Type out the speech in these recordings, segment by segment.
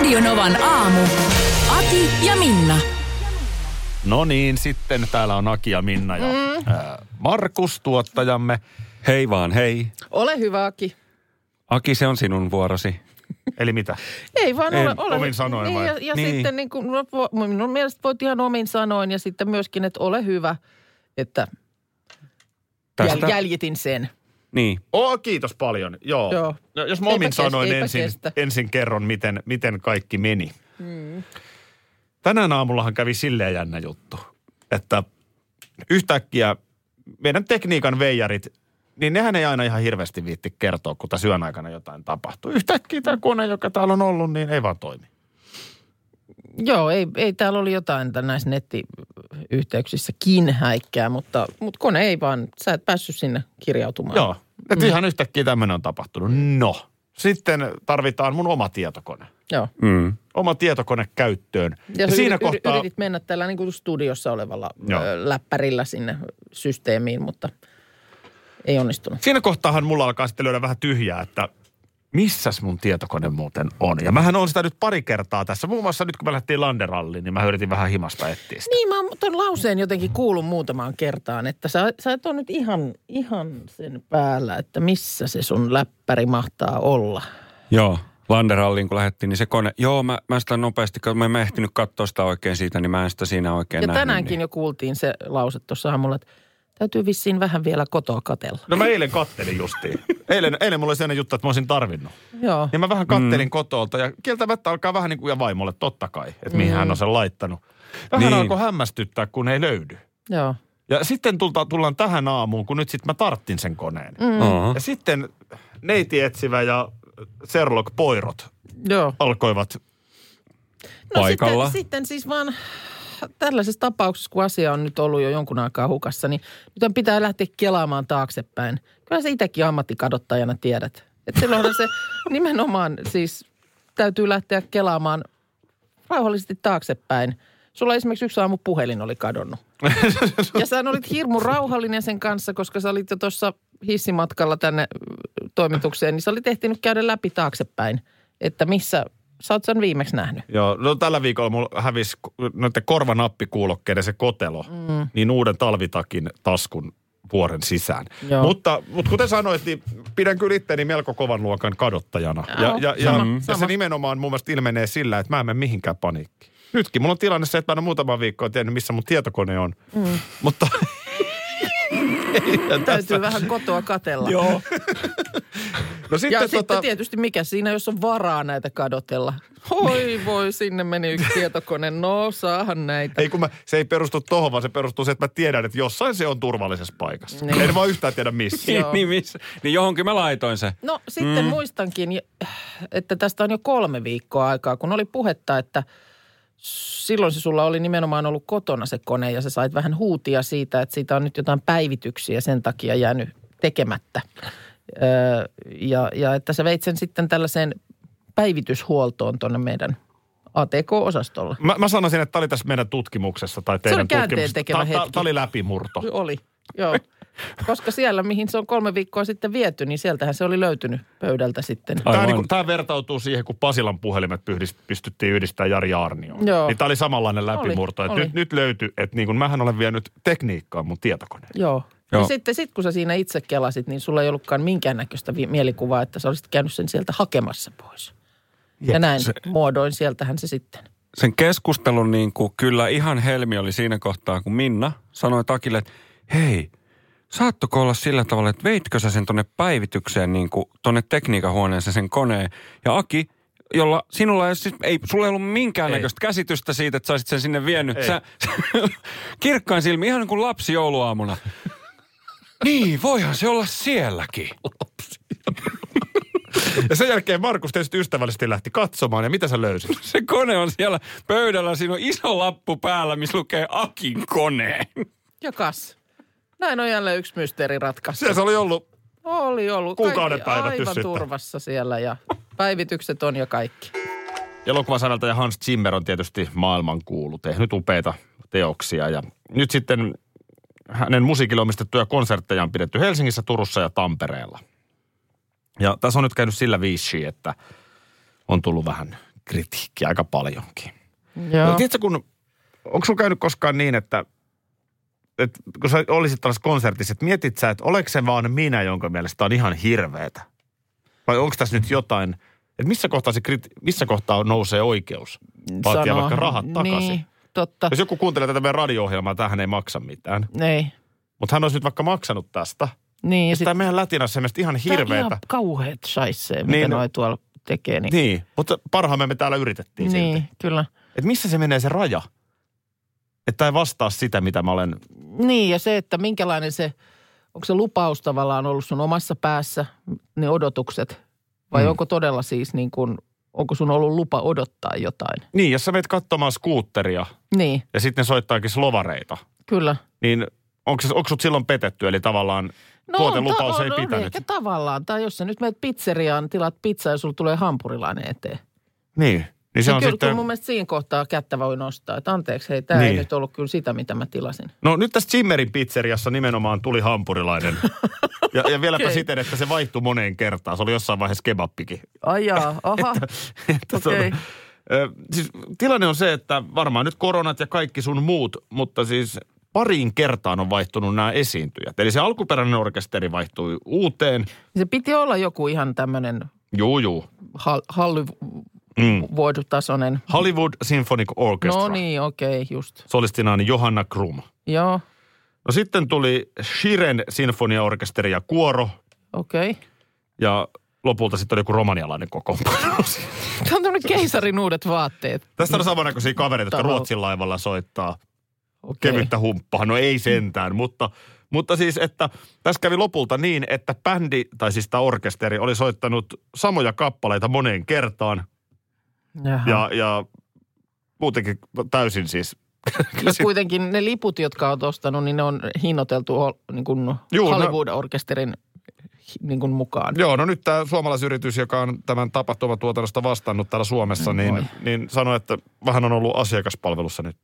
Radionovan aamu. Ati ja Minna. No niin, sitten täällä on Aki ja Minna ja mm. ää, Markus, tuottajamme. Hei vaan, hei. Ole hyvä, Aki. Aki, se on sinun vuorosi. Eli mitä? Ei vaan En, ole, ole. omin sanoin niin, vai? Ja, ja Niin. sitten niin kuin, no, minun mielestä voit ihan omin sanoin ja sitten myöskin, että ole hyvä, että Tästä, jäl, jäljitin sen. Niin. Oh, kiitos paljon. Joo. Joo. No, jos mä Eipä omin kestä, sanoin eipä ensin, kestä. ensin kerron, miten, miten kaikki meni. Tänään aamullahan kävi silleen jännä juttu, että yhtäkkiä meidän tekniikan veijarit, niin nehän ei aina ihan hirveästi viitti kertoa, kun tässä yön aikana jotain tapahtuu. Yhtäkkiä tämä kone, joka täällä on ollut, niin ei vaan toimi. Joo, ei, ei täällä oli jotain näissä nettiyhteyksissäkin häikkää, mutta, mutta kone ei vaan, sä et päässyt sinne kirjautumaan. Joo, että ihan yhtäkkiä tämmöinen on tapahtunut. No, sitten tarvitaan mun oma tietokone. Joo. Mm. Oma tietokone käyttöön. Ja, ja siinä yrit, kohtaa... yritit mennä tällä niin kuin studiossa olevalla Joo. läppärillä sinne systeemiin, mutta ei onnistunut. Siinä kohtaahan mulla alkaa sitten löydä vähän tyhjää, että missäs mun tietokone muuten on. Ja mähän on sitä nyt pari kertaa tässä. Muun muassa nyt kun me lähdettiin Landeralliin, niin mä yritin vähän himasta etsiä sitä. Niin, mä oon ton lauseen jotenkin kuullut muutamaan kertaan, että sä, sä et ole nyt ihan, ihan sen päällä, että missä se sun läppäri mahtaa olla. Joo. Landeralliin kun lähdettiin, niin se kone, joo mä, mä sitä nopeasti, kun mä en mä ehtinyt katsoa sitä oikein siitä, niin mä en sitä siinä oikein Ja nähnyt, tänäänkin niin. jo kuultiin se lause tuossa aamulla, että täytyy vissiin vähän vielä kotoa katella. No mä eilen kattelin justiin. Eilen, eilen mulla oli sellainen juttu, että mä olisin tarvinnut. Joo. Ja mä vähän kattelin mm. kotolta ja kieltämättä alkaa vähän niin kuin ja vaimolle totta kai, että mihin hän on sen laittanut. Vähän Niin. alkoi hämmästyttää, kun ei löydy. Joo. Ja sitten tulta, tullaan tähän aamuun, kun nyt sitten mä tarttin sen koneen. Mm. Oho. Ja sitten neiti etsivä ja Sherlock Poirot Joo. alkoivat No Paikalla. Sitten, sitten siis vaan tällaisessa tapauksessa, kun asia on nyt ollut jo jonkun aikaa hukassa, niin nyt pitää lähteä kelaamaan taaksepäin. Kyllä sä itsekin ammattikadottajana tiedät. Että silloinhan se nimenomaan siis täytyy lähteä kelaamaan rauhallisesti taaksepäin. Sulla esimerkiksi yksi aamu puhelin oli kadonnut. Ja sä olit hirmu rauhallinen sen kanssa, koska sä olit jo tuossa hissimatkalla tänne toimitukseen, niin sä olit ehtinyt käydä läpi taaksepäin, että missä sä oot sen viimeksi nähnyt. Joo, no tällä viikolla mulla hävisi noiden korvanappikuulokkeiden se kotelo, mm. niin uuden talvitakin taskun vuoren sisään. Joo. Mutta, mutta kuten sanoit, niin pidän kyllä itteeni melko kovan luokan kadottajana. Ja, Joo, ja, ja, sama, ja se sama. nimenomaan mun mielestä ilmenee sillä, että mä en mene mihinkään paniikkiin. Nytkin mulla on tilanne se, että mä en ole muutama viikkoa tiennyt, missä mun tietokone on. Mm. Mutta Täytyy vähän kotoa katella. Joo. no sitten, Ja tota, sitten tietysti mikä siinä, jos on varaa näitä kadotella. Oi voi, sinne meni yksi tietokone. No, saahan näitä. Ei kun mä, se ei perustu tohon, vaan se perustuu siihen, että mä tiedän, että jossain se on turvallisessa paikassa. Niin. En vaan yhtään tiedä missä. Joo. niin, missä? niin johonkin mä laitoin se. No sitten mm. muistankin, että tästä on jo kolme viikkoa aikaa, kun oli puhetta, että silloin se sulla oli nimenomaan ollut kotona se kone ja sä sait vähän huutia siitä, että siitä on nyt jotain päivityksiä sen takia jäänyt tekemättä. Öö, ja, ja että sä veit sen sitten tällaiseen päivityshuoltoon tuonne meidän ATK-osastolle. Mä, mä sanoisin, että tämä oli tässä meidän tutkimuksessa tai teidän oli tutkimuksessa. tekevä Tää- tää- hetki. Tämä oli läpimurto. Oli, joo. Koska siellä, mihin se on kolme viikkoa sitten viety, niin sieltähän se oli löytynyt pöydältä sitten. Tämä, niin tämä vertautuu siihen, kun Pasilan puhelimet pyhdist, pystyttiin yhdistämään Jari Arnioon. Joo. Niin tämä oli samanlainen läpimurto. Että oli. nyt, nyt löytyi, että niin kuin mähän olen vienyt tekniikkaa mun tietokoneen. Joo. Joo. Ja sitten sit, kun sä siinä itse kelasit, niin sulla ei ollutkaan minkäännäköistä vi- mielikuvaa, että sä olisit käynyt sen sieltä hakemassa pois. Ja näin se- muodoin sieltähän se sitten. Sen keskustelun niin kuin, kyllä ihan helmi oli siinä kohtaa, kun Minna sanoi Takille, että hei, saattoko olla sillä tavalla, että veitkö sä sen tonne päivitykseen, niin kuin tonne tekniikan huoneeseen sen koneen. Ja Aki, jolla sinulla ei, siis, ei sulla ei ollut minkäännäköistä käsitystä siitä, että sä olisit sen sinne vienyt. Ei. Sä, kirkkain silmi, ihan niin kuin lapsi jouluaamuna. niin, voihan se olla sielläkin. Ja sen jälkeen Markus tietysti ystävällisesti lähti katsomaan. Ja mitä sä löysit? Se kone on siellä pöydällä, siinä on iso lappu päällä, missä lukee Akin kone. Ja kas. Näin on jälleen yksi mysteeri ratkaistu. Siellä se oli ollut Oli ollut. Kuukauden päivätys Aivan sitten. turvassa siellä ja päivitykset on ja kaikki. Elokuvasäveltäjä Hans Zimmer on tietysti maailmankuulu, tehnyt upeita teoksia. Ja nyt sitten hänen musiikille omistettuja konsertteja on pidetty Helsingissä, Turussa ja Tampereella. Ja tässä on nyt käynyt sillä viisi, että on tullut vähän kritiikkiä aika paljonkin. Joo. No, tiedätkö, kun, onko sun käynyt koskaan niin, että, että kun sä olisit tällaisessa konsertissa, että mietit sä, että oliko se vaan minä, jonka mielestä on ihan hirveetä? Vai onko tässä nyt jotain, että missä kohtaa, se kriti- missä kohtaa nousee oikeus? Vaatia Sanoo. vaikka rahat takaisin. Niin, totta. Jos joku kuuntelee tätä meidän radio-ohjelmaa, tähän ei maksa mitään. Ei. Mutta hän olisi nyt vaikka maksanut tästä. Niin, ja Ja tämä meidän lätinassa on ihan Tää on hirveetä. ihan kauheat shaisee, mitä Niin, niin, no- noi tuolla tekee. Niin, Niin, mutta parhaamme me täällä yritettiin niin silti. kyllä. Että missä se menee se raja? Että ei vastaa sitä, mitä mä olen Niin, ja se, että minkälainen se, onko se lupaus tavallaan ollut sun omassa päässä, ne odotukset, vai Mm. onko todella siis niin kuin, onko sun ollut lupa odottaa jotain? Niin, jos sä menet katsomaan skuutteria Niin, ja sitten ne soittaakin slovareita, kyllä. niin onko, se, onko sut silloin petetty? Eli tavallaan no, tuotelupaus on, ei pitänyt. Ehkä tavallaan. Tai jos sä nyt menet pizzeriaan, tilaat pizzaa ja sulla tulee hampurilainen eteen. Niin, niin se Niin on kyllä, sitten... mun mielestä siinä kohtaa kättä voi nostaa. Että anteeksi, hei, tämä Niin. ei nyt ollut kyllä sitä, mitä mä tilasin. No nyt tässä Zimmerin pizzeriassa nimenomaan tuli hampurilainen. ja, ja vieläpä Okei. siten, että se vaihtui moneen kertaan. Se oli jossain vaiheessa kebappikin. Ai jaa, aha. Että Okei. tuota, ö, siis tilanne on se, että varmaan nyt koronat ja kaikki sun muut, mutta siis pariin kertaan on vaihtunut nämä esiintyjät. Eli se alkuperäinen orkesteri vaihtui uuteen. Se piti olla joku ihan tämmöinen Juu, juu. Mm. Hollywood-tasoinen. Hollywood Symphonic Orchestra. No niin, okei, okay, just. Solistina on Johanna Krum. Joo, No sitten tuli Shiren sinfoniaorkesteri ja kuoro. okei. Okay. Ja lopulta sitten oli joku romanialainen kokoonpano. Tämä on tämmöinen keisarin uudet vaatteet. Tästä on samannäköisiä kavereita, jotka. Ruotsin laivalla soittaa Okay. kevyttä humppaa. No ei sentään, mutta, mutta siis, että tässä kävi lopulta niin, että bändi, tai siis tämä orkesteri, oli soittanut samoja kappaleita moneen kertaan. Jaha. Ja, ja muutenkin täysin siis. Ja kuitenkin ne liput, jotka olet ostanut, niin ne on hinnoiteltu niin kuin Juu, no- Hollywood-orkesterin niin kuin mukaan. Joo, no nyt tämä suomalaisyritys, joka on tämän tapahtumatuotannosta vastannut täällä Suomessa, Voi. niin, niin sanoi, että vähän on ollut asiakaspalvelussa nyt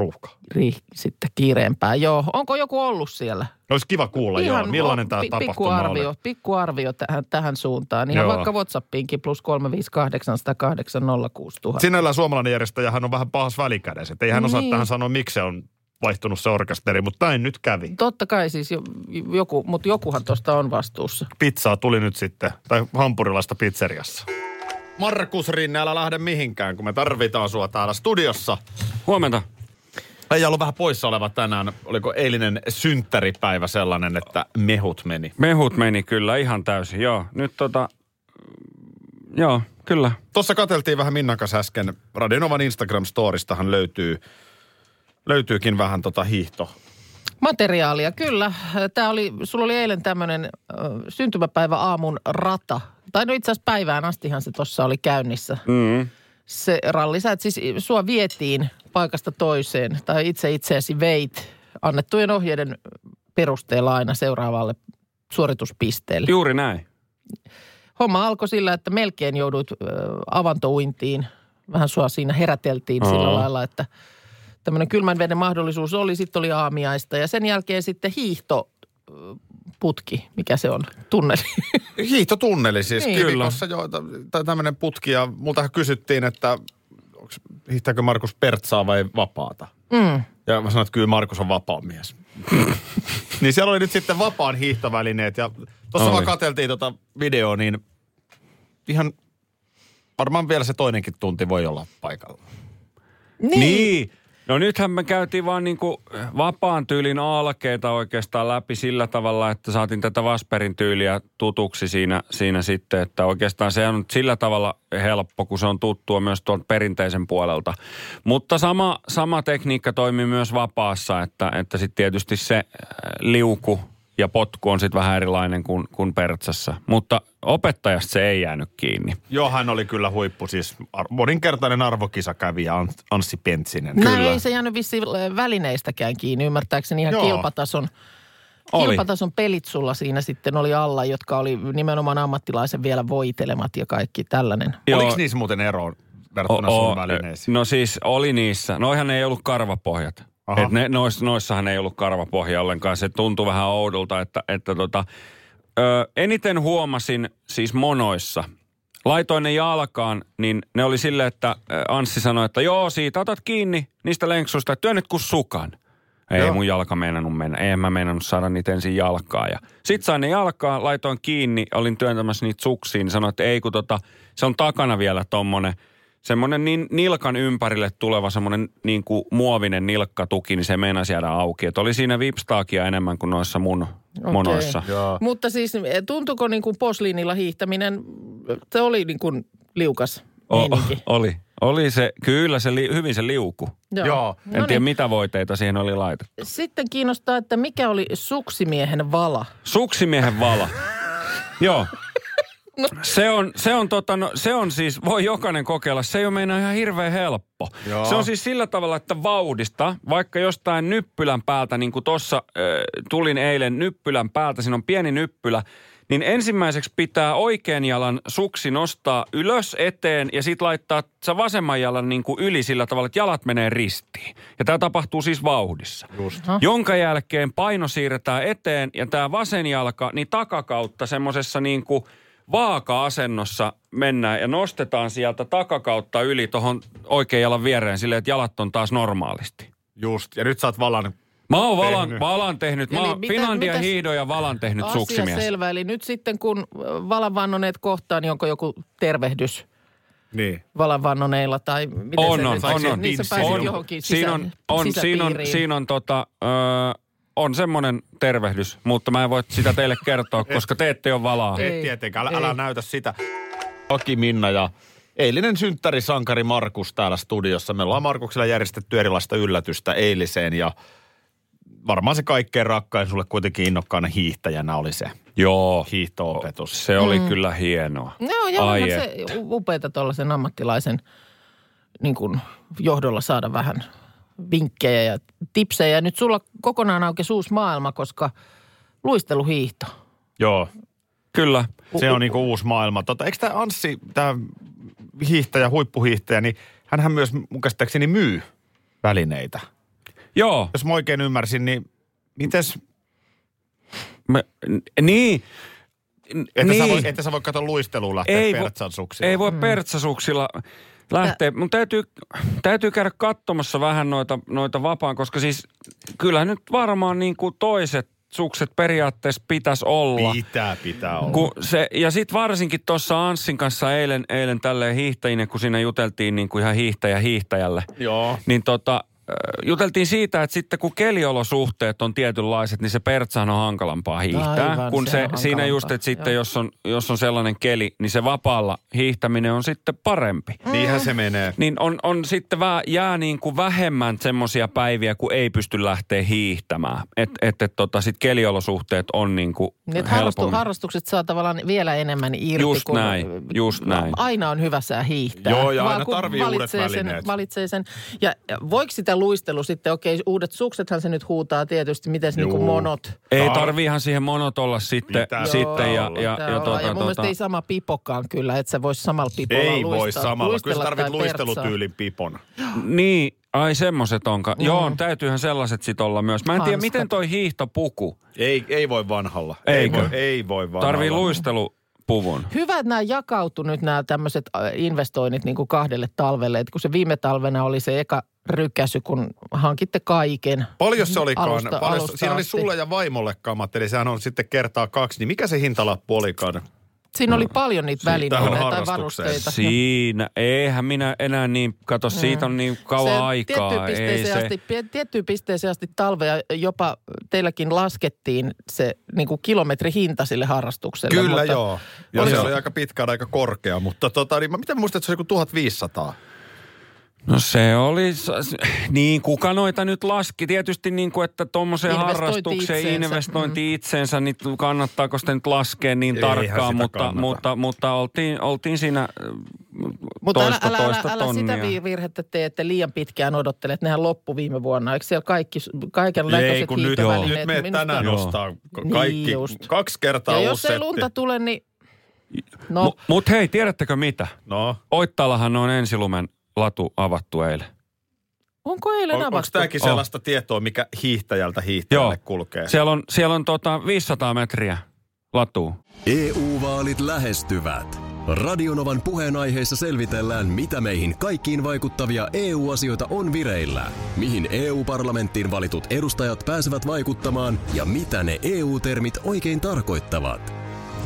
ruuhka. Ri, sitten kiireempää. Joo, onko joku ollut siellä? Olisi kiva kuulla, joo, millainen tämä pi- tapahtuma pikkuarvio, oli. Pikkuarvio tähän, tähän suuntaan. Ihan Joo. vaikka Whatsappiinkin plus 358 Sinällään suomalainen järjestäjähän on vähän pahas välikädessä. Että ei hän osaa Niin. tähän sanoa, miksi se on vaihtunut se orkesteri, mutta näin nyt kävi. Totta kai siis jo, joku, mutta jokuhan tuosta on vastuussa. Pizzaa tuli nyt sitten, tai hampurilaista pizzeriassa. Markus Rinne, älä lähde mihinkään, kun me tarvitaan sua täällä studiossa. Huomenta. Ei ollut vähän poissa oleva tänään. Oliko eilinen synttäripäivä sellainen, että mehut meni? Mehut meni kyllä ihan täysin, joo. Nyt tota, joo, kyllä. Tuossa katseltiin vähän Minnan kanssa äsken. Radionovan Instagram-storistahan löytyy, löytyykin vähän tota hiihto. Materiaalia, kyllä. Tämä oli, sulla oli eilen tämmöinen syntymäpäivä aamun rata. Tai no itse asiassa päivään astihan se tuossa oli käynnissä. Mm. Se ralli, sä et siis sua vietiin paikasta toiseen, tai itse itseäsi veit annettujen ohjeiden perusteella aina seuraavalle suorituspisteelle. Juuri näin. Homma alkoi sillä, että melkein joudut ö, avantouintiin. Vähän sua siinä heräteltiin Oo. sillä lailla, että tämmöinen kylmän veden mahdollisuus oli. Sitten oli aamiaista ja sen jälkeen sitten hiihto putki, mikä se on, tunneli. Hiihtotunneli siis Niin. Kyllä. Jo, tai tämmöinen putki. Ja multahan kysyttiin, että onks, hiihtääkö Markus Pertsaa vai vapaata? Mm. Ja mä sanoin, että kyllä Markus on vapaa mies. niin siellä oli nyt sitten vapaan hiihtovälineet. Ja tuossa Oli. vaan katseltiin tota videoa, niin ihan varmaan vielä se toinenkin tunti voi olla paikalla. Niin. Niin. No nythän me käytiin vaan niinku vapaan tyylin alkeita oikeastaan läpi sillä tavalla, että saatiin tätä Vasperin tyyliä tutuksi siinä, siinä sitten, että oikeastaan se on sillä tavalla helppo, kun se on tuttua myös tuon perinteisen puolelta. Mutta sama, sama tekniikka toimii myös vapaassa, että, että sitten tietysti se äh, liuku ja potku on sitten vähän erilainen kuin, kuin Pertsassa. Mutta opettajasta se ei jäänyt kiinni. Joo, hän oli kyllä huippu, siis ar- moninkertainen arvokisakävijä Ans- Anssi Pentsinen. Näin ei se jäänyt vissiin äh, välineistäkään kiinni, ymmärtääkseni ihan Joo. kilpatason, Oli. kilpatason pelit sulla siinä sitten oli alla, jotka oli nimenomaan ammattilaisen vielä voitelemat ja kaikki tällainen. Oliko niissä muuten ero verrattuna O- sun välineisiin? No siis oli niissä. Noihan ei ollut karvapohjat. Aha. Et ne, nois, noissahan ei ollut karvapohja ollenkaan. Se tuntui vähän oudolta, että, että tota, ö, eniten huomasin siis monoissa. Laitoin ne jalkaan, niin ne oli silleen, että Anssi sanoi, että joo, siitä otat kiinni niistä lenksuista, työnnet kuin sukan. Ei Joo. mun jalka meinannut mennä. Ei mä meinannut saada niitä ensin jalkaa. Ja sit sain ne jalkaa, laitoin kiinni, olin työntämässä niitä suksiin. Niin sanoin, että ei kun tota, se on takana vielä tommonen, semmoinen niin, nilkan ympärille tuleva semmoinen niin kuin muovinen nilkkatuki, niin se meinasi jäädä auki. Että oli siinä vipstaakia enemmän kuin noissa mun Okei. monoissa. Joo. Mutta siis eh, tuntuuko niin kuin posliinilla hiihtäminen, se oli niin kuin liukas O- meininki. oli. Oli se, kyllä se li, hyvin se liuku. Joo. En No tiedä niin. mitä voiteita siihen oli laitettu. Sitten kiinnostaa, että mikä oli suksimiehen vala? Suksimiehen vala. Joo. No. Se on, se on tota, no, se on siis, voi jokainen kokeilla, se ei ole meinaa ihan hirveän helppo. Joo. Se on siis sillä tavalla, että vauhdista, vaikka jostain nyppylän päältä, niin kuin tuossa äh, tulin eilen nyppylän päältä, siinä on pieni nyppylä, niin ensimmäiseksi pitää oikean jalan suksi nostaa ylös eteen ja sitten laittaa sä vasemman jalan niin kuin yli sillä tavalla, että jalat menee ristiin. Ja tämä tapahtuu siis vauhdissa. Just. Jonka jälkeen paino siirretään eteen ja tämä vasen jalka, niin takakautta semmoisessa niin kuin vaaka-asennossa mennään ja nostetaan sieltä takakautta yli tuohon oikean jalan viereen silleen, että jalat on taas normaalisti. Just. Ja nyt sä oot valan Mä oon valan, Tehnyt. valan tehnyt, mä oon mitä- Finlandia mitäs- hiidon ja valan tehnyt Asia suksimies. selvä. Eli nyt sitten kun äh, valanvannoneet kohtaan, niin onko joku tervehdys Niin. valanvannoneilla tai miten On, se on, nyt- on, on. Niin sisä, Siinä on, on, siinä on, siinä on tota, ö, on semmoinen tervehdys, mutta mä en voi sitä teille kertoa, koska te ette ole valaa. Ei. Et tietenkään, älä, ei. älä näytä sitä. Aki Minna ja eilinen synttärisankari Markus täällä studiossa. Me ollaan Markuksella järjestetty erilaista yllätystä eiliseen ja varmaan se kaikkein rakkain sulle kuitenkin innokkaana hiihtäjänä oli se Joo, hiihtoopetus. se oli kyllä hienoa. No joo, Ai se upeata tuollaisen ammattilaisen niin kuin johdolla saada vähän vinkkejä ja tipsejä. Nyt sulla kokonaan auki uusi maailma, koska luisteluhiihto. Joo, Kyllä. se on niinku uusi maailma. Tota, eikö tämä Anssi, tämä hiihtäjä, huippuhiihtäjä, niin hänhän myös mun käsittääkseni myy välineitä. Joo, Jos mä oikein ymmärsin, niin mites, n- niin. Että, niin. sä voi, että sä voi katsoa luisteluun lähteä Ei vo-? Ei voi mm. Lähteä. Mun täytyy, täytyy käydä katsomassa vähän noita, noita vapaan, koska siis kyllä nyt varmaan niin kuin toiset sukset periaatteessa pitäisi olla. Pitää, pitää olla. Kun se, ja sitten varsinkin tuossa Anssin kanssa eilen, eilen tälleen hiihtäjinä, kun siinä juteltiin niin kuin ihan hiihtäjä hiihtäjälle. Joo. Niin tota, juteltiin siitä, että sitten kun keliolosuhteet on tietynlaiset, niin se pertsahan on hankalampaa hiihtää. Aivan, kun se se, siinä just, että sitten joo. jos on, jos on sellainen keli, niin se vapaalla hiihtäminen on sitten parempi. Niinhän se menee. Niin on, on sitten vä, jää niin kuin vähemmän semmoisia päiviä, kun ei pysty lähteä hiihtämään. Että et, et, tota, sitten keliolosuhteet on niin kuin Niin, että harrastu, harrastukset saa tavallaan vielä enemmän irti. Just kun, näin, just näin. Aina on hyvä sää hiihtää. Joo, ja Vaan aina kun tarvii uudet valitsee sen, välineet. valitsee sen. Ja ja voiko sitä luistelu sitten, okei, uudet suksethan se nyt huutaa tietysti, miten se niin kuin monot. Ei Tar- tarviihan siihen monot olla sitten, Pitää sitten ja, olla. ja, ja, olla. tota, ja mun mielestä ei sama pipokaan kyllä, että sä vois samalla pipolla Ei luistaa, voi samalla. Kyllä sä tarvit luistelutyylin pipon. Niin, ai semmoset onka. Mm. Joo, täytyyhän sellaiset sit olla myös. Mä en tiedä, miten toi hiihtopuku Ei, ei voi vanhalla. Eikö? Ei voi, ei voi vanhalla. tarvii luistelupuvun. Hyvä, että nämä jakautu nyt nämä tämmöiset investoinnit niin kuin kahdelle talvelle. Että kun se viime talvena oli se eka rykäsy, kun hankitte kaiken. Paljon se olikaan? Alusta- paljon, alusta siinä oli asti. sulle ja vaimolle kamat, eli sehän on sitten kertaa kaksi. Niin mikä se hintalappu olikaan? Siinä oli paljon niitä välineitä tai varusteita. Siinä, eihän minä enää niin, kato, siitä on niin kauan se aikaa. Tiettyyn pisteeseen, se, asti, pie- tiettyyn pisteeseen asti talvea jopa teilläkin laskettiin se niin kuin kilometrihinta sille harrastukselle. Kyllä mutta joo. Ja oli se se- oli aika pitkään aika korkea, mutta tota, niin, mä- miten mä muistan, että se oli joku 1500? No se oli, niin kuka noita nyt laski? Tietysti niin kuin, että tuommoiseen harrastukseen itseensä. investointi itseensä, niin kannattaako sitä nyt laskea niin Eihän tarkkaan, sitä mutta, kannata. mutta, mutta oltiin, oltiin siinä äh, Mutta älä, toista älä, älä, toista älä sitä tonnia. vi- virhettä tee, että liian pitkään odottelet. Nehän loppu viime vuonna. Eikö siellä kaikki, kaiken Ei, kun nyt, hiihtovälineet? nyt Minusta- tänään Joo. ostaa Niin kaikki, just. kaksi kertaa Ja jos ei lunta tule, niin... No, No. Mutta hei, tiedättekö mitä? No, Oittaalahan on ensilumen latu avattu eilen. onko eilen on, onko avattu? tämäkin On. sellaista tietoa, mikä hiihtäjältä hiihtäjälle kulkee? Siellä on, siellä on tota 500 metriä latua. EU-vaalit lähestyvät. Radionovan puheenaiheessa selvitellään, mitä meihin kaikkiin vaikuttavia EU-asioita on vireillä, mihin EU-parlamenttiin valitut edustajat pääsevät vaikuttamaan ja mitä ne EU-termit oikein tarkoittavat.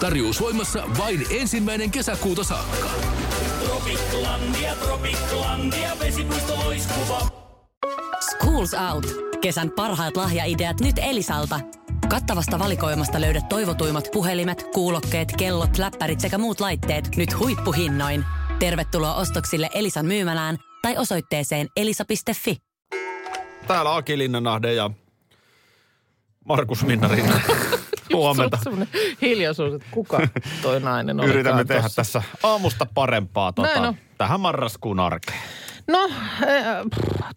Tarjous voimassa vain ensimmäinen kesäkuuta saakka. Schools Out. Kesän parhaat lahjaideat nyt Elisalta. Kattavasta valikoimasta löydät toivotuimmat puhelimet, kuulokkeet, kellot, läppärit sekä muut laitteet nyt huippuhinnoin. Tervetuloa ostoksille Elisan myymälään tai osoitteeseen elisa.fi. Täällä Aki Linnanahde ja Markus Minnarin. Huomenta. Hiljaisuus, että kuka toi nainen oli. Yritämme tehdä tässä aamusta parempaa tota, on. tähän marraskuun arkeen. No, eh,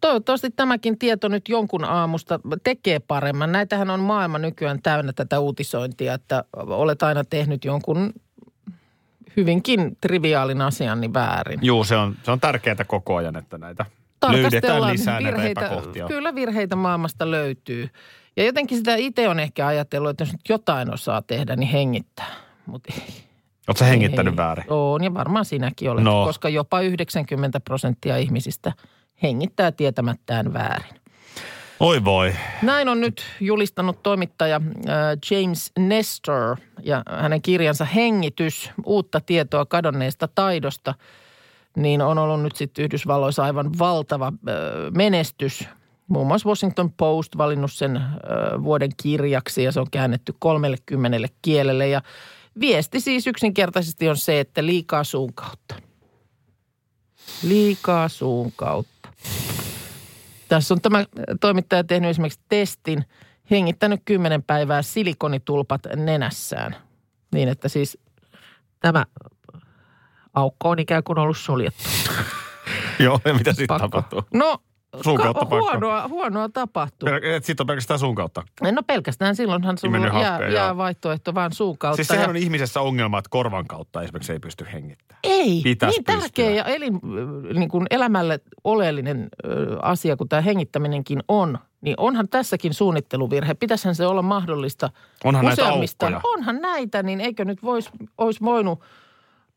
toivottavasti tämäkin tieto nyt jonkun aamusta tekee paremman. Näitähän on maailma nykyään täynnä tätä uutisointia, että olet aina tehnyt jonkun hyvinkin triviaalin asian niin väärin. Juu, se on, se on tärkeää koko ajan, että näitä löydetään lisää näitä virheitä, epäkohtia. Kyllä virheitä maailmasta löytyy. Ja jotenkin sitä itse on ehkä ajatellut, että jos nyt jotain osaa tehdä, niin hengittää. Mutta Oletko hengittänyt väärin? On, ja varmaan sinäkin olet, No. koska jopa 90 prosenttia ihmisistä hengittää tietämättään väärin. Oi voi. Näin on nyt julistanut toimittaja äh, James Nestor ja hänen kirjansa Hengitys, uutta tietoa kadonneesta taidosta, niin on ollut nyt sitten Yhdysvalloissa aivan valtava äh, menestys. Muun muassa Washington Post valinnut sen vuoden kirjaksi ja se on käännetty 30 kielelle. Ja viesti siis yksinkertaisesti on se, että liikaa suun kautta. Liikaa suun kautta. Tässä on tämä toimittaja tehnyt esimerkiksi testin, hengittänyt 10 päivää silikonitulpat nenässään. Niin, että siis tämä aukko on ikään kuin ollut suljettu. Joo, ja mitä sitten tapahtuu? No, Suun ka- kautta huonoa, huonoa tapahtuu. Pel- et Sitten on pelkästään sun kautta. No pelkästään silloinhan sulla Mennyt jää, jää vaihtoehto vaan suun kautta. Siis ja- sehän on ihmisessä ongelma, että korvan kautta esimerkiksi ei pysty hengittämään. Ei, Pitäis niin tärkeä pystyä. ja elin, niin kuin elämälle oleellinen asia kuin tämä hengittäminenkin on, niin onhan tässäkin suunnitteluvirhe. Pitäisihän se olla mahdollista Onhan näitä useammista. aukkoja. Onhan näitä, niin eikö nyt vois, olisi voinut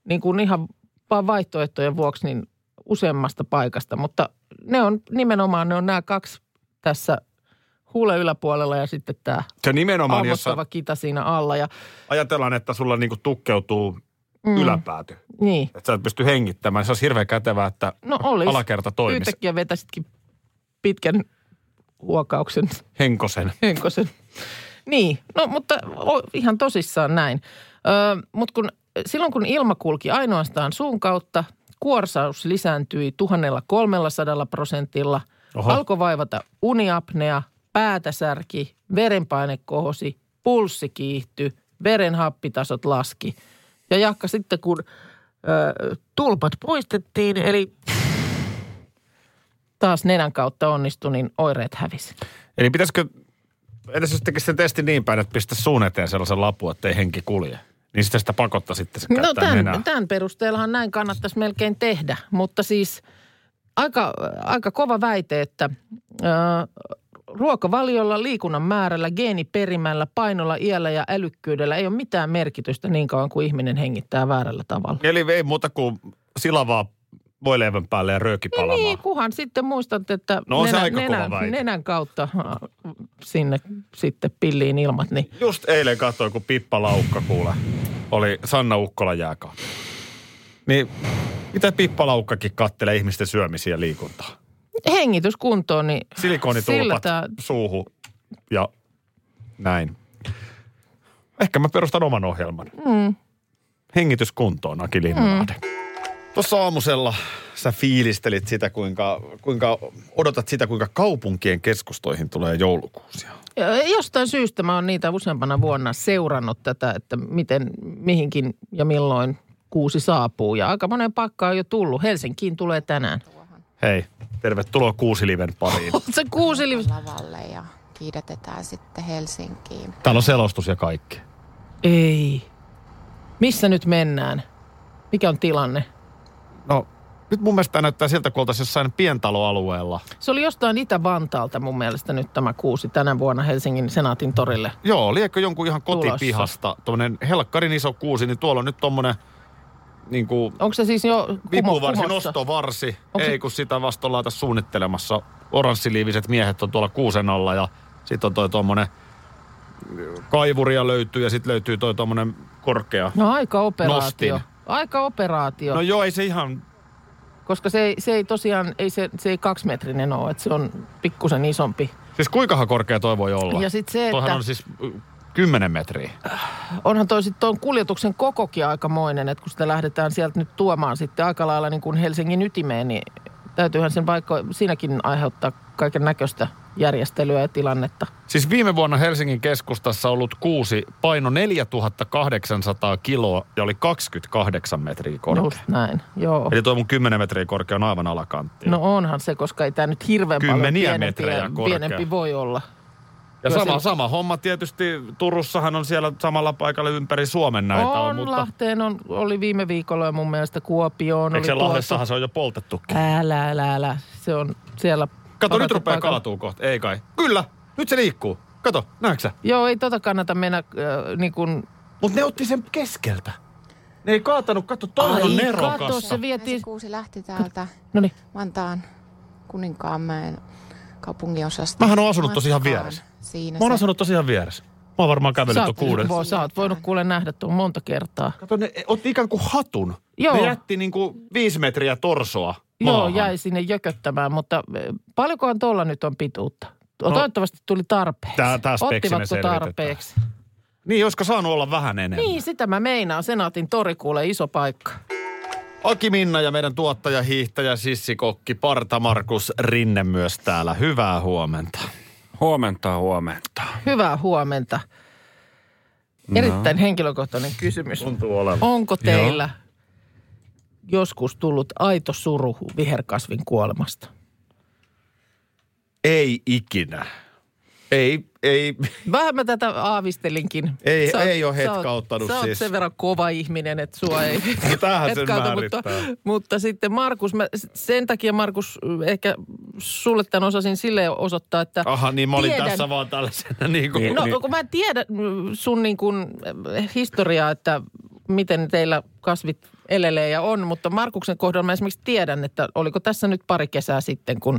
niin kuin ihan vaan vaihtoehtojen vuoksi niin useammasta paikasta. Mutta ne on nimenomaan, ne on nämä kaksi tässä huulen yläpuolella ja sitten tämä Se nimenomaan, jos ammottava kita siinä alla. Ja, ajatellaan, että sulla niinku tukkeutuu mm. yläpääty. niin, Että sä et pysty hengittämään. Se olisi hirveän kätevää, että no olisi. alakerta toimisi. Yhtäkkiä vetäisitkin pitkän huokauksen Henkosen. henkosen. Niin, no mutta ihan tosissaan näin. Ö, mutta kun, silloin kun ilma kulki ainoastaan suun kautta, kuorsaus lisääntyi 1300 prosentilla, Oho. alkoi vaivata uniapnea, päätä särki, verenpaine kohosi, pulssi kiihtyi, verenhappitasot laski. Ja jakka sitten kun ö, tulpat poistettiin, eli taas nenän kautta onnistui, niin oireet hävisi. Eli pitäisikö, edes jos tekisi sen testin niin päin, että pistä suun eteen sellaisen lapun, että ei henki kulje. Niin sitä sitä pakottaa sitten se No tämän, tämän perusteellahan näin kannattaisi melkein tehdä, mutta siis aika, aika kova väite, että ö, ruokavaliolla, liikunnan määrällä, geeniperimällä, painolla, iällä ja älykkyydellä ei ole mitään merkitystä niin kauan kuin ihminen hengittää väärällä tavalla. Eli ei muuta kuin silavaa voileivän päälle ja rööki palamaan. Niin, kunhan sitten muistat, että No nenän, nenän, nenän kautta sinne sitten pilliin ilmat, niin Just eilen katsoin, kun Pippa Laukka kuule, oli Sanna Ukkola jääkaan. Niin mitä Pippa Laukkakin kattelee ihmisten syömisiä ja liikuntaa? hengityskuntoon, niin sillä Silikonitulpat tää- suuhun ja näin. Ehkä mä perustan oman ohjelman. Mm. Hengityskuntoon, Aki Linnanahde. Mm. Tuossa aamusella sä fiilistelit sitä, kuinka, kuinka odotat sitä, kuinka kaupunkien keskustoihin tulee joulukuusia. Ja Jostain syystä mä oon niitä useampana vuonna seurannut tätä, että miten mihinkin ja milloin kuusi saapuu. Ja aika monen paikka on jo tullut. Helsinkiin tulee tänään. Hei, tervetuloa Kuusiliven pariin. Se kuusi li- lavalle ja kiidätetään sitten Helsinkiin. Täällä on selostus ja kaikki. Ei. Missä nyt mennään? Mikä on tilanne? No, nyt mun mielestä tää näyttää siltä, kun oltaisiin jossain pientaloalueella. Se oli jostain Itä-Vantaalta mun mielestä nyt tämä kuusi tänä vuonna Helsingin Senaatin torille. Joo, liekö jonkun ihan kotipihasta, tuommoinen helkkarin iso kuusi, niin tuolla on nyt tommonen niin kuin Onko se siis jo vipuvarsi, kumossa? nostovarsi. Onko se- Ei, kun sitä vasta ollaan tässä suunnittelemassa. Oranssiliiviset miehet on tuolla kuusen alla ja sitten on toi tuommoinen kaivuria löytyy ja sitten löytyy toi tuommoinen korkea. No aika operaatio. Nostin. Aika operaatio. No joo, ei se ihan... Koska se ei, se ei tosiaan, ei se, se ei kaksimetrinen ole, että se on pikkusen isompi. Siis kuinkahan korkea toi voi olla? Ja sit se, Toihan että- on siis y, 10 metriä. Onhan toi sitten tuon kuljetuksen kokokin aikamoinen, että kun sitä lähdetään sieltä nyt tuomaan sitten aika lailla niin kuin Helsingin ytimeen, niin täytyyhän sen vaikka siinäkin aiheuttaa kaiken näköistä järjestelyä ja tilannetta. Siis viime vuonna Helsingin keskustassa ollut kuusi paino 4800 kiloa ja oli 28 metriä korkea. Just näin, joo. Eli tuo mun 10 metriä korkea on aivan alakantti. No onhan se, koska ei tämä nyt hirveän Kymmeniä paljon pienempi, metrejä korkea. pienempi voi olla. ja kyllä sama, se- sama homma tietysti Turussahan on siellä samalla paikalla ympäri Suomen näitä on, on, mutta Lahteen on, oli viime viikolla ja mun mielestä Kuopioon. eikö se Lahdessahan se on jo poltettukin? Älä, älä, älä. Se on siellä... Kato, nyt rupeaa paikalla. kaatuu kohta. Ei kai. Kyllä, nyt se liikkuu. Kato, näetkö? Joo, ei tota kannata mennä äh, niin kuin... Mutta ne otti sen keskeltä. Ne ei kaatanut, kato, toi on kato, nerokassa. se Se vietiin... kuusi lähti täältä No niin, Vantaan Kuninkaanmäen kaupunginosasta. Mähän oon asunut tossa ihan vieressä. Siinä Mä oon se- asunut tosiaan vieressä. Mä oon varmaan kävellyt tuon kuuden. vo, sä oot voinut kuule nähdä tuon monta kertaa. Kato, ne otti ikään kuin hatun. Joo. Ne jätti niin kuin viisi metriä torsoa Joo, jäi sinne jököttämään, mutta äh, paljonkohan tuolla nyt on pituutta? No, No, toivottavasti tuli tarpeeksi. tää- me Ottivatko tarpeeksi? Niin, olisiko saanut olla vähän enemmän? Niin, sitä mä meinaan. Senaatin tori kuule iso paikka. Aki Minna ja meidän tuottaja, hiihtäjä, sissikokki, Parta Markus Rinne myös täällä. Hyvää huomenta. Huomenta, huomenta. Hyvää huomenta. Erittäin henkilökohtainen kysymys. Tuntuu olevan. Onko teillä joskus tullut aito suru viherkasvin kuolemasta? Ei ikinä. Ei, ei. Vähän mä tätä aavistelinkin. Ei- Sä oot- ei oo sä oot- hetkauttanut Sä oot siis. sen verran kova ihminen, että sua ei Tämähän sen hetkauta, mutta, mutta sitten Markus, mä, sen takia Markus, ehkä sulle tämän osasin sille osoittaa, että Aha, niin mä olin tiedän, tässä vaan tällaisena niin kuin... No, kun mä en tiedä mm, sun niin kuin äh, historiaa, että miten teillä kasvit elelee ja on, mutta Markuksen kohdalla mä esimerkiksi tiedän, että oliko tässä nyt pari kesää sitten, kun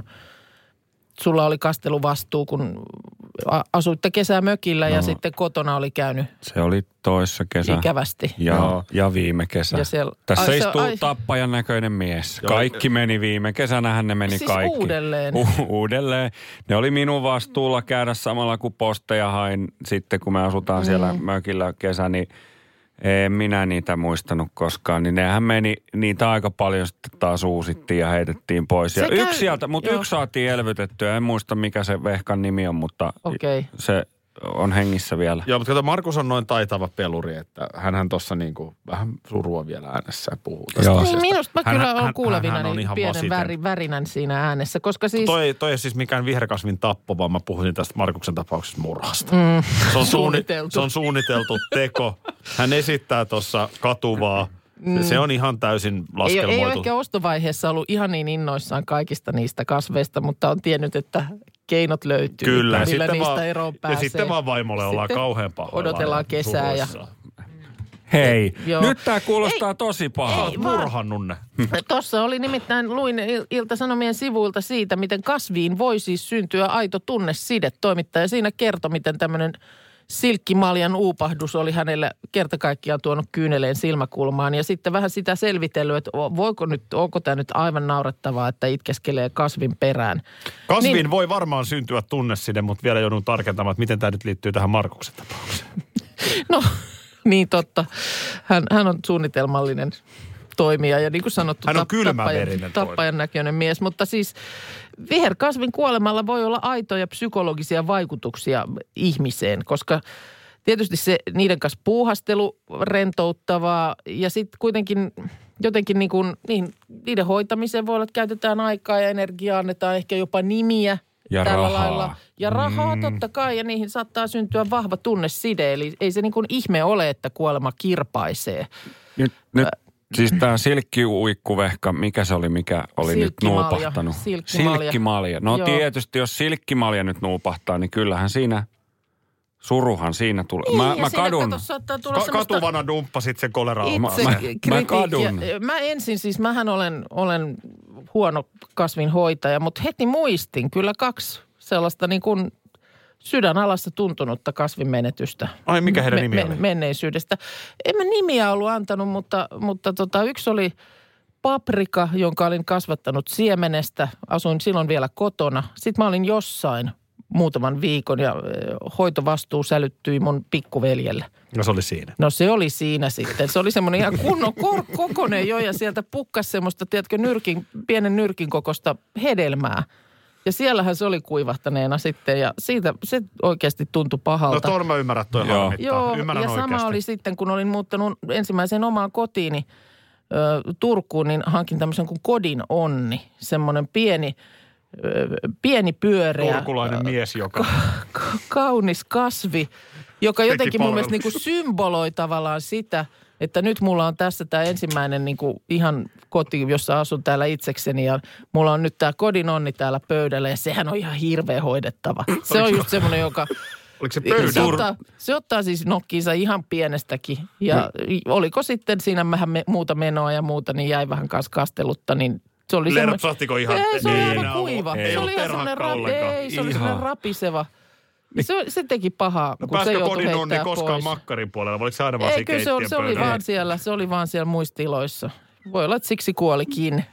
sulla oli kasteluvastuu, kun asuitte kesää mökillä no. ja sitten kotona oli käynyt Se oli toissa kesä. ikävästi. Ja, Joo. ja viime kesä. Ja siellä- Tässä ai istuu ai- tappajan näköinen mies. Joo. Kaikki meni viime kesänähän ne meni Siis kaikki. uudelleen? U- uudelleen. Ne oli minun vastuulla käydä samalla kuin posteja hain sitten, kun me asutaan Mm. siellä mökillä kesä, niin en minä niitä muistanut koskaan. Niin nehän meni, niitä aika paljon sitten taas uusittiin ja heitettiin pois. Ja käy- yksi sieltä, mutta joo. yksi saatiin elvytettyä. En muista mikä se vehkan nimi on, mutta Okei. se on hengissä vielä. Joo, mutta kato, Markus on noin taitava peluri, että hänhän tuossa niinku vähän surua vielä äänessä puhuu tästä Joo. Niin asiasta. minusta mä Hän- kyllä hän- olen kuulevina hänhän on niin pienen vasiten. väri, värinän siinä äänessä, koska siis... Toi, toi ei siis mikään viherkasvin tappo, vaan mä puhuin tästä Markuksen tapauksesta murhasta. Mm. Se, on suunni, Suunniteltu. se on suunniteltu teko. Hän esittää tuossa katuvaa. Mm. Se on ihan täysin Ei, laskelmoitu. ei ole ehkä ostovaiheessa ollut ihan niin innoissaan kaikista niistä kasveista, mutta on tiennyt, että keinot löytyy, Kyllä, ja millä sitten niistä vaan, eroon ja pääsee. sitten vaan vaimolle ollaan Sitten kauhean pahoillaan odotellaan kesää ja-. Hei, Joo. nyt tää kuulostaa tosi pahalta. Ei, vaan- Murhannut ne. Tuossa oli nimittäin, luin Il- Ilta-Sanomien sivuilta siitä, miten kasviin voi siis syntyä aito tunneside. Toimittaja siinä kertoi, miten tämmöinen silkkimaljan uupahdus oli hänelle kerta kaikkiaan tuonut kyyneleen silmäkulmaan. Ja sitten vähän sitä selvitellyt, että voiko nyt, onko tämä nyt aivan naurettavaa, että itkeskelee kasvin perään. Kasviin Niin. voi varmaan syntyä tunneside, mutta vielä joudun tarkentamaan, että miten tämä nyt liittyy tähän Markuksen tapaukseen. No, niin totta. Hän, hän on suunnitelmallinen toimija ja niin kuin sanottu, Hän on tappajan, tappajan näköinen mies. Mutta siis viherkasvin kuolemalla voi olla aitoja psykologisia vaikutuksia ihmiseen, koska tietysti se niiden kanssa puuhastelu rentouttavaa ja sitten kuitenkin jotenkin niin kuin, niin, niiden hoitamiseen voi olla, että käytetään aikaa ja energiaa, annetaan ehkä jopa nimiä Ja tällä rahaa. lailla. Ja rahaa mm. totta kai, ja niihin saattaa syntyä vahva tunneside. Eli ei se niin kuin ihme ole, että kuolema kirpaisee. Nyt, nyt siis tämä silkkiuikkuvehka, mikä se oli, mikä oli nyt nuupahtanut? Silkkimalja. Silkkimalja. No Joo. tietysti, jos silkkimalja nyt nuupahtaa, niin kyllähän siinä, suruhan siinä tulee. Niin, mä, ja mä siinä kadun. kato, saattaa tulla Ka- semmoista katuvana dumppasit sen kolera itse mä- kritiikkiä. mä kadun. Mä ensin siis, mähän olen, olen huono kasvinhoitaja, mutta heti muistin kyllä kaksi sellaista niin kuin sydänalassa tuntunutta kasvinmenetystä. Ai, mikä heidän nimi oli? Menneisyydestä. En mä nimiä ollut antanut, mutta, mutta tota, yksi oli paprika, jonka olin kasvattanut siemenestä. Asuin silloin vielä kotona. Sitten mä olin jossain muutaman viikon ja hoitovastuu sälyttyi mun pikkuveljelle. No se oli siinä. No se oli siinä sitten. Se oli semmoinen ihan kunnon kor- kokonen jo ja sieltä pukkas semmoista, tiedätkö, nyrkin, pienen nyrkin kokosta hedelmää. Ja siellähän se oli kuivahtaneena sitten ja siitä se oikeasti tuntui No pahalta. tuon mä ymmärrän, toi Joo. harmittaa. Joo, Ymmärrän ja sama oikeasti. oli sitten, kun olin muuttanut ensimmäiseen omaan kotiini ö, Turkuun, niin hankin tämmöisen kuin Kodin onni. Semmoinen pieni, ö, pieni pyöreä, Turkulainen mies, joka... ka- kaunis kasvi, joka jotenkin mun mielestä niin kuin symboloi tavallaan sitä, että nyt mulla on tässä tämä ensimmäinen niin kuin ihan koti, jossa asun täällä itsekseni ja mulla on nyt tämä kodin onni täällä pöydällä ja sehän on ihan hirveä hoidettava. Se on just semmoinen, joka... Oliko se Se pöydä? ottaa, se ottaa siis nokkiinsa ihan pienestäkin. Ja oliko sitten siinä vähän me, muuta menoa ja muuta, niin jäi vähän kanssa kastelutta, niin se oli. Lerpsahtiko ihan? Ei, se oli Niin, aivan kuiva. ollut. Se Ei oli ihan semmoinen ollenkaan. Ei, se oli Ihan. rapiseva. Niin Se, se teki pahaa, No kun se joutui kodin onni koskaan pois. makkarin puolella? vai Oliko se aina vaan Ei, siinä kyllä se, oli, se oli vaan siellä, se oli vaan siellä muistiloissa. Voi olla, että siksi kuolikin.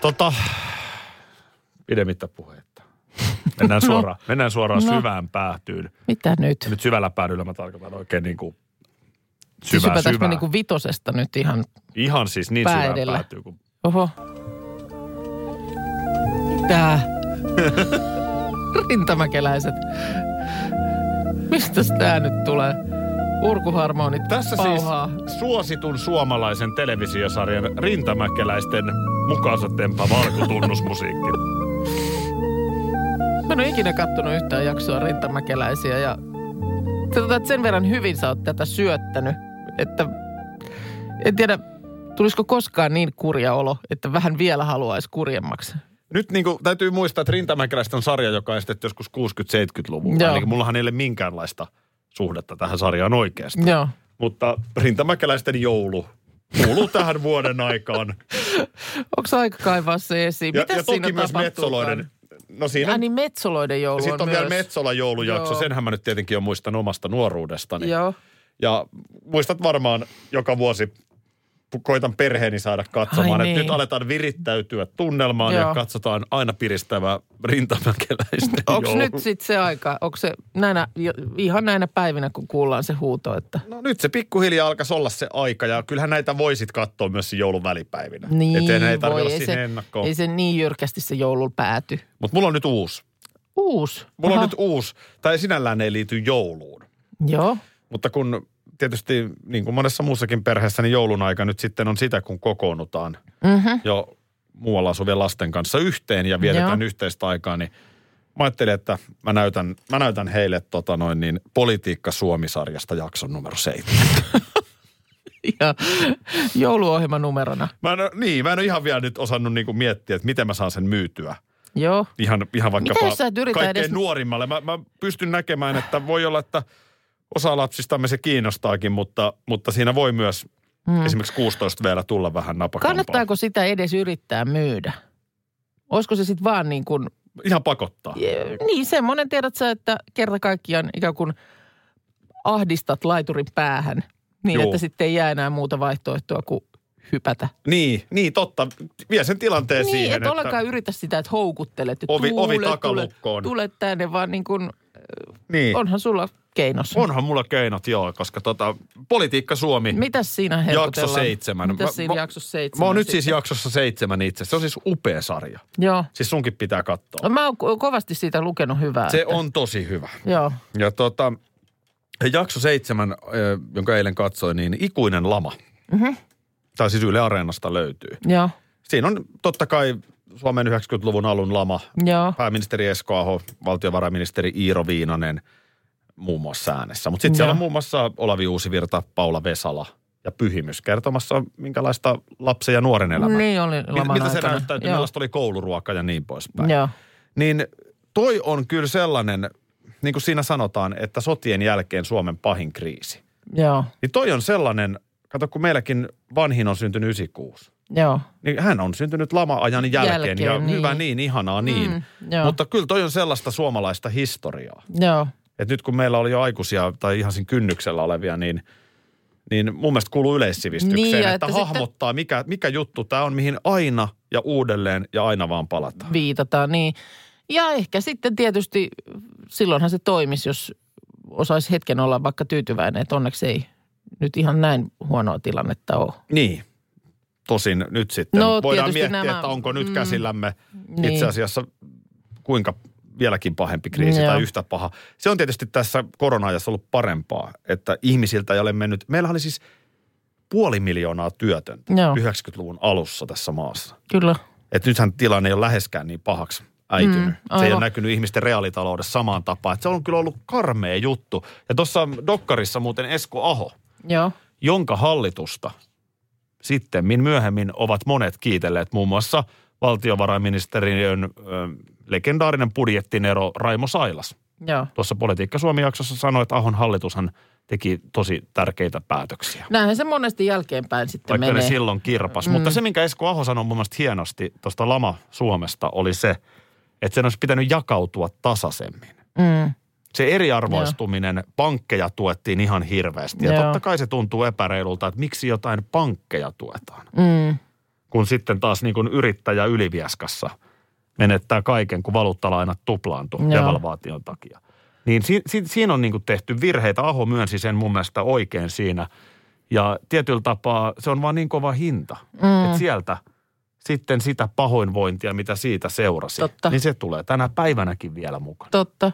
Tota, pidemmittä puhetta. Mennään suoraan, mennään suoraan No. syvään päätyyn. Mitä nyt? Nyt syvällä päädyllä mä tarkoitan oikein niin kuin Siis syvää, me syvää. niin kuin vitosesta nyt ihan, Ihan siis niin pää syvään päätyy kuin oho. Tää. Rintamäkeläiset. Mistäs tää nyt tulee? Urkuharmonit Tässä pauhaa. siis suositun suomalaisen televisiosarjan rintamäkeläisten mukaansa temppa valkotunnusmusiikki. Mä en ole ikinä kattonut yhtään jaksoa rintamäkeläisiä ja tota, että sen verran hyvin sä oot tätä syöttänyt, että en tiedä, tulisiko koskaan niin kurja olo, että vähän vielä haluaisi kurjemmaksi. Nyt niin kuin, täytyy muistaa, että rintamäkeläiset on sarja, joka on joskus 60-70-luvulla. Joo. Eli mullahan ei ole minkäänlaista suhdetta tähän sarjaan oikeasti. Joo. Mutta rintamäkeläisten joulu kuuluu tähän vuoden aikaan. Onko aika kaivaa se esiin? Ja, Mitä ja toki siinä myös? Metsoloiden. No siinä Ja niin Metsoloiden joulu Sitten on, myös. vielä Metsola joulujakso, Joo. senhän mä nyt tietenkin on muistan omasta nuoruudestani. Joo. Ja muistat varmaan joka vuosi koitan perheeni saada katsomaan, Ai niin. nyt aletaan virittäytyä tunnelmaan Joo. ja katsotaan aina piristävää rintamäkeläisten Onko nyt sitten se aika, onko se näinä, ihan näinä päivinä, kun kuullaan se huuto, että No nyt se pikkuhiljaa alkaisi olla se aika ja kyllähän näitä voisit katsoa myös joulun välipäivinä. niin Että ei tarvitse voi, olla ei se, ennakkoon. ei se niin jyrkästi se joulu pääty. Mutta mulla on nyt uusi. Uusi. Mulla Aha. on nyt uusi, tai sinällään ei liity jouluun. Joo. Mutta kun tietysti niin kuin monessa muussakin perheessä, niin joulun aika nyt sitten on sitä, kun kokoonnutaan Mm-hmm. jo muualla asuvien lasten kanssa yhteen ja vietetään Joo. yhteistä aikaa, niin mä ajattelin, että mä näytän, mä näytän heille tota noin niin, Politiikka Suomi-sarjasta jakson numero seitsemän. Ja jouluohjelman numerona. Mä en, niin, mä en ole ihan vielä nyt osannut niin kuin miettiä, että miten mä saan sen myytyä. Joo. Ihan, ihan vaikkapa jos sä et kaikkein edes- nuorimmalle. Mä, mä pystyn näkemään, että voi olla, että osa lapsistamme se kiinnostaakin, mutta, mutta siinä voi myös mm. esimerkiksi 16 vielä tulla vähän napakampaa. Kannattaako sitä edes yrittää myydä? Olisiko se sitten vaan niin kuin, Ihan pakottaa. niin semmoinen tiedät sä, että kerta kaikkiaan ikään kuin ahdistat laiturin päähän. Niin, Juu. että sitten ei jää enää muuta vaihtoehtoa kuin hypätä. Niin, niin totta. Vie sen tilanteen niin, siihen, et ollenkaan yritä sitä, että houkuttelet. Että Ovi- ovi tule, takalukkoon. Tule, tule tänne, vaan niin kuin, niin. onhan sulla keinos. Onhan mulla keinot, joo, koska tota, Politiikka Suomi, Mitäs siinä jakso seitsemän. Mitäs siinä Mä- jaksossa seitsemän? Mä oon nyt siis jaksossa seitsemän itse. Se on siis upea sarja. Joo. Siis sunkin pitää katsoa. Mä oon ko- kovasti siitä lukenut hyvää. Se että- on tosi hyvä. Joo. Ja tota, jakso seitsemän, jonka eilen katsoin, niin Ikuinen lama. Mhm. Tai siis Yle Areenasta löytyy. Joo. Siinä on totta kai Suomen 90-luvun alun lama. Joo. Pääministeri Esko Aho, valtiovarainministeri Iiro Viinanen muun muassa äänessä. Mutta sitten siellä on muun muassa Olavi Uusivirta, Paula Vesala ja Pyhimys kertomassa, minkälaista lapsen ja nuoren elämä. Niin oli laman Miltä se Joo. millaista oli kouluruoka ja niin poispäin. Joo. Niin toi on kyllä sellainen, niin kuin siinä sanotaan, että sotien jälkeen Suomen pahin kriisi. Joo. Niin toi on sellainen, kato kun meilläkin vanhin on syntynyt 96. Joo. Niin hän on syntynyt lama-ajan jälkeen, Jälkeen, ja niin. hyvä niin, ihanaa niin. Mm, joo. Mutta kyllä toi on sellaista suomalaista historiaa. Joo. Et nyt kun meillä oli jo aikuisia tai ihan siinä kynnyksellä olevia, niin, niin mun mielestä kuuluu yleissivistykseen, Niin, että, että hahmottaa, mikä, mikä juttu tämä on, mihin aina ja uudelleen ja aina vaan palataan. Viitataan, niin. Ja ehkä sitten tietysti silloinhan se toimisi, jos osaisi hetken olla vaikka tyytyväinen, että onneksi ei nyt ihan näin huonoa tilannetta ole. Niin. Tosin nyt sitten No, voidaan miettiä, nämä- että onko nyt mm, käsillämme niin. itse asiassa kuinka vieläkin pahempi kriisi Joo. tai yhtä paha. Se on tietysti tässä korona-ajassa ollut parempaa, että ihmisiltä ei ole mennyt. Meillä oli siis puoli miljoonaa työtöntä Joo. 90-luvun alussa tässä maassa. Kyllä. Että nythän tilanne ei ole läheskään niin pahaksi äitynyt. Mm, Mm, se ei ole näkynyt ihmisten reaalitaloudessa samaan tapaan. Että se on kyllä ollut karmea juttu. Ja tuossa Dokkarissa muuten Esko Aho, Joo. jonka hallitusta sitten myöhemmin ovat monet kiitelleet muun muassa valtiovarainministeriön ö, legendaarinen budjettinero Raimo Sailas. Joo. Tuossa Politiikka Suomi-jaksossa sanoi, että Ahon hallitushan teki tosi tärkeitä päätöksiä. Näinhän se monesti jälkeenpäin sitten Vaikka menee. ne silloin kirpas. Mm. Mutta se, minkä Esko Aho sanoi mun mielestä hienosti tuosta lama Suomesta, oli se, että sen olisi pitänyt jakautua tasaisemmin. Mm. Se eriarvoistuminen, pankkeja tuettiin ihan hirveästi. Ja Joo. totta kai se tuntuu epäreilulta, että miksi jotain pankkeja tuetaan. Mm. Kun sitten taas niin kuin yrittäjä Ylivieskassa menettää kaiken, kun valuuttalainat tuplaantuu Joo. devalvaation takia. Niin si, si, siinä on niin kuin tehty virheitä. Aho myönsi sen mun mielestä oikein siinä. Ja tietyllä tapaa se on vaan niin kova hinta, mm. että sieltä sitten sitä pahoinvointia, mitä siitä seurasi, Totta. niin se tulee tänä päivänäkin vielä mukaan. Totta.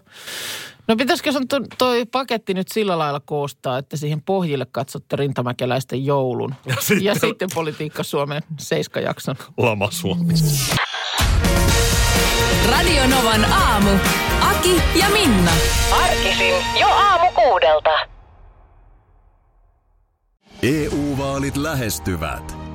No pitäisikö sun to- toi paketti nyt sillä lailla koostaa, että siihen pohjille katsotte rintamäkeläisten joulun ja sitten- ja sitten politiikka Suomen seiskajakson. Lama Suomi. Radio Novan aamu. Aki ja Minna. Arkisin jo aamu kuudelta. EU-vaalit lähestyvät.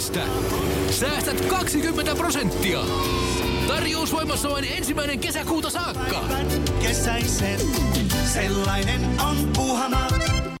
Netistä. Säästät 20 prosenttia. Tarjous voimassa vain ensimmäinen kesäkuuta saakka. Kesäisen, sellainen on Puuhamaa.